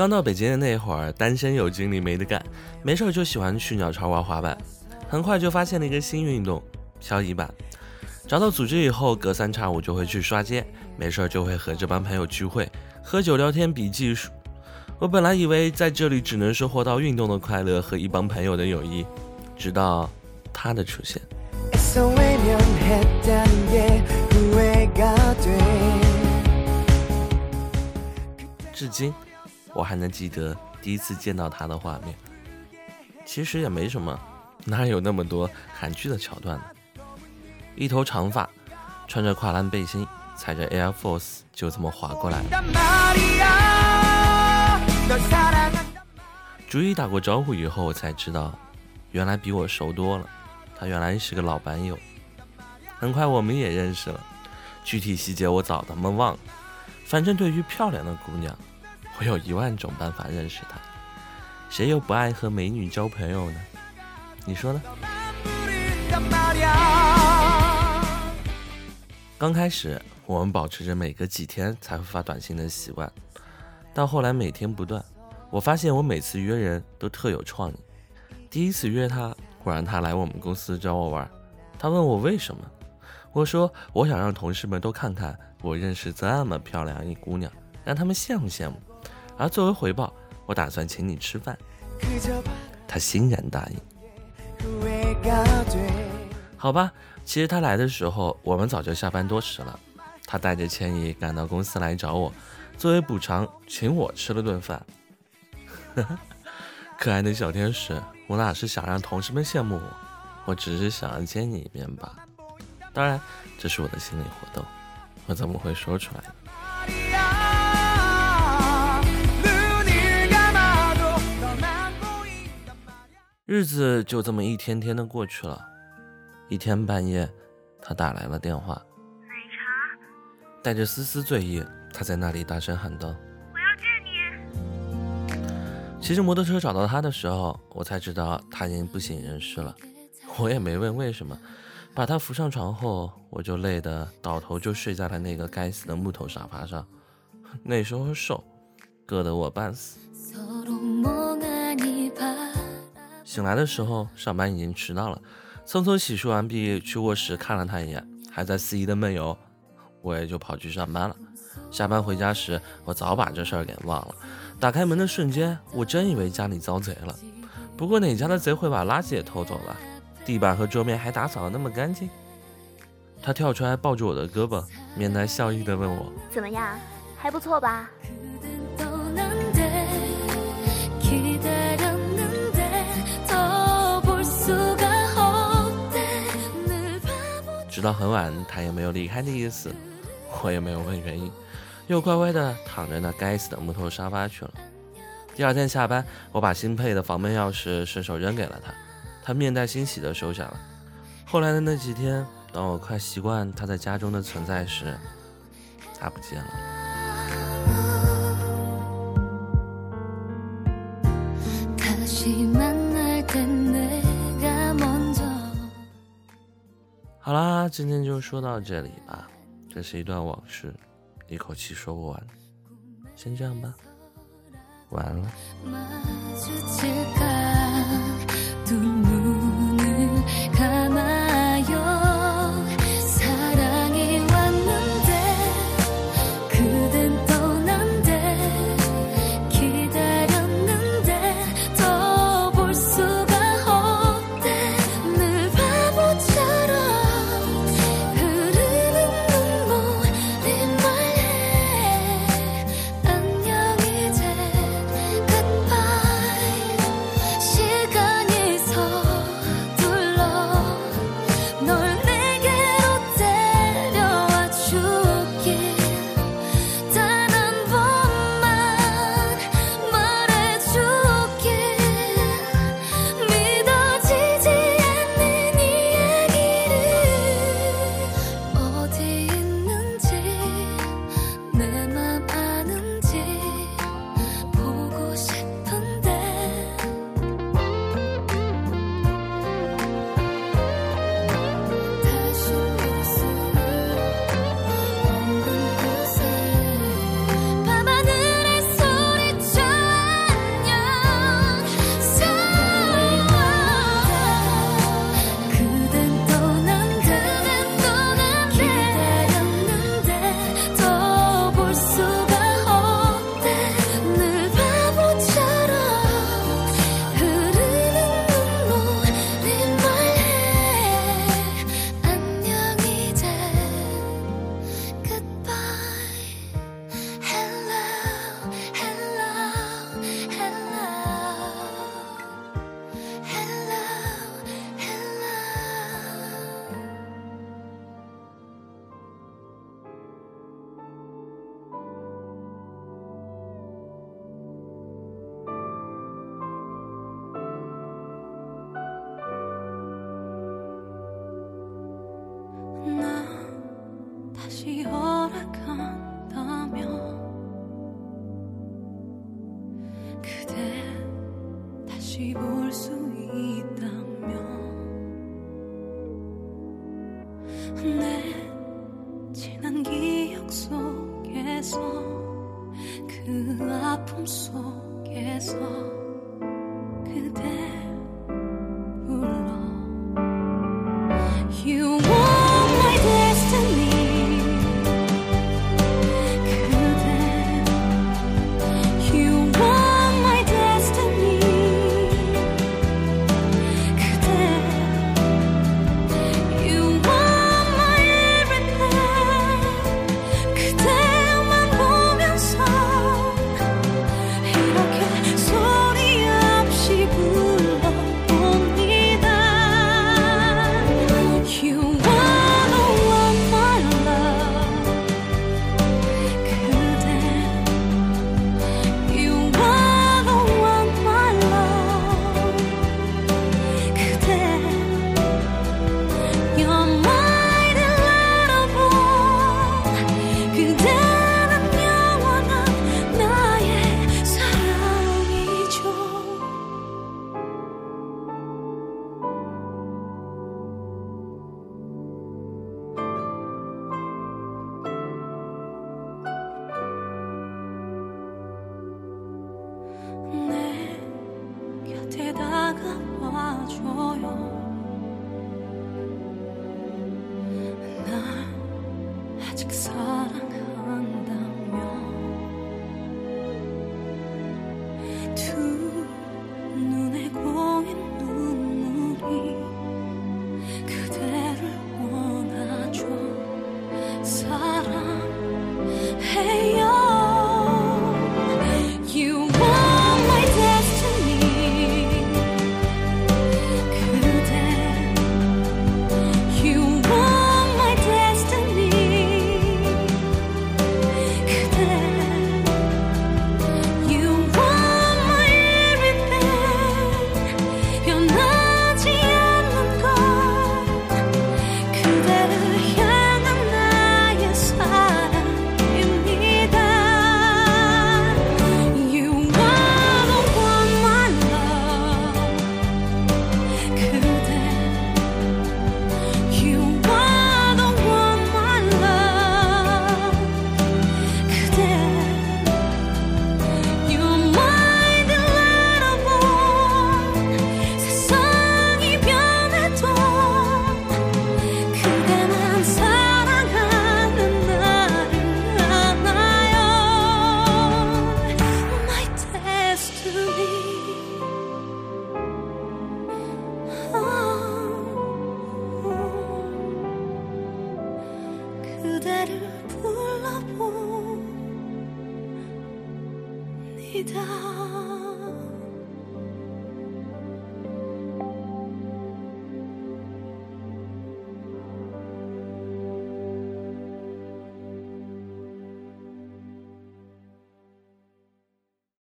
刚到北京的那会儿，单身有精力没得干，没事就喜欢去鸟巢玩滑板。很快就发现了一个新运动——漂移板。找到组织以后，隔三差五就会去刷街，没事就会和这帮朋友聚会，喝酒聊天比技术。我本来以为在这里只能收获到运动的快乐和一帮朋友的友谊，直到他的出现。至今。我还能记得第一次见到他的画面，其实也没什么，哪有那么多韩剧的桥段呢？一头长发，穿着跨栏背心，踩着 Air Force 就这么滑过来了。逐一打过招呼以后，我才知道，原来比我熟多了。他原来是个老板友。很快我们也认识了，具体细节我早他妈忘了。反正对于漂亮的姑娘。我有一万种办法认识她，谁又不爱和美女交朋友呢？你说呢？刚开始我们保持着每隔几天才会发短信的习惯，到后来每天不断，我发现我每次约人都特有创意。第一次约她，我让她来我们公司找我玩，她问我为什么，我说我想让同事们都看看我认识这么漂亮一姑娘，让他们羡慕羡慕。而作为回报，我打算请你吃饭。他欣然答应。好吧，其实他来的时候，我们早就下班多时了。他带着歉意赶到公司来找我，作为补偿，请我吃了顿饭。可爱的小天使，我哪是想让同事们羡慕我，我只是想要见你一面吧。当然，这是我的心理活动，我怎么会说出来呢？日子就这么一天天的过去了，一天半夜，他打来了电话。奶茶，带着丝丝醉意，他在那里大声喊道：“我要见你！”骑着摩托车找到他的时候，我才知道他已经不省人事了。我也没问为什么，把他扶上床后，我就累得倒头就睡在了那个该死的木头沙发上。那时候瘦，硌得我半死。醒来的时候，上班已经迟到了，匆匆洗漱完毕，去卧室看了他一眼，还在肆意的梦游，我也就跑去上班了。下班回家时，我早把这事儿给忘了。打开门的瞬间，我真以为家里遭贼了。不过哪家的贼会把垃圾也偷走了？地板和桌面还打扫的那么干净。他跳出来抱住我的胳膊，面带笑意的问我：“怎么样，还不错吧？”直到很晚，他也没有离开的意思，我也没有问原因，又乖乖的躺在那该死的木头沙发去了。第二天下班，我把新配的房门钥匙顺手扔给了他，他面带欣喜的收下了。后来的那几天，当我快习惯他在家中的存在时，他不见了。可惜好啦，今天就说到这里吧。这是一段往事，一口气说不完，先这样吧，晚安了。 다시 허락한다면 그대 다시 볼 수 있다면 내 지난 기억 속에서 그 아픔 속에서 그대 smile. 一道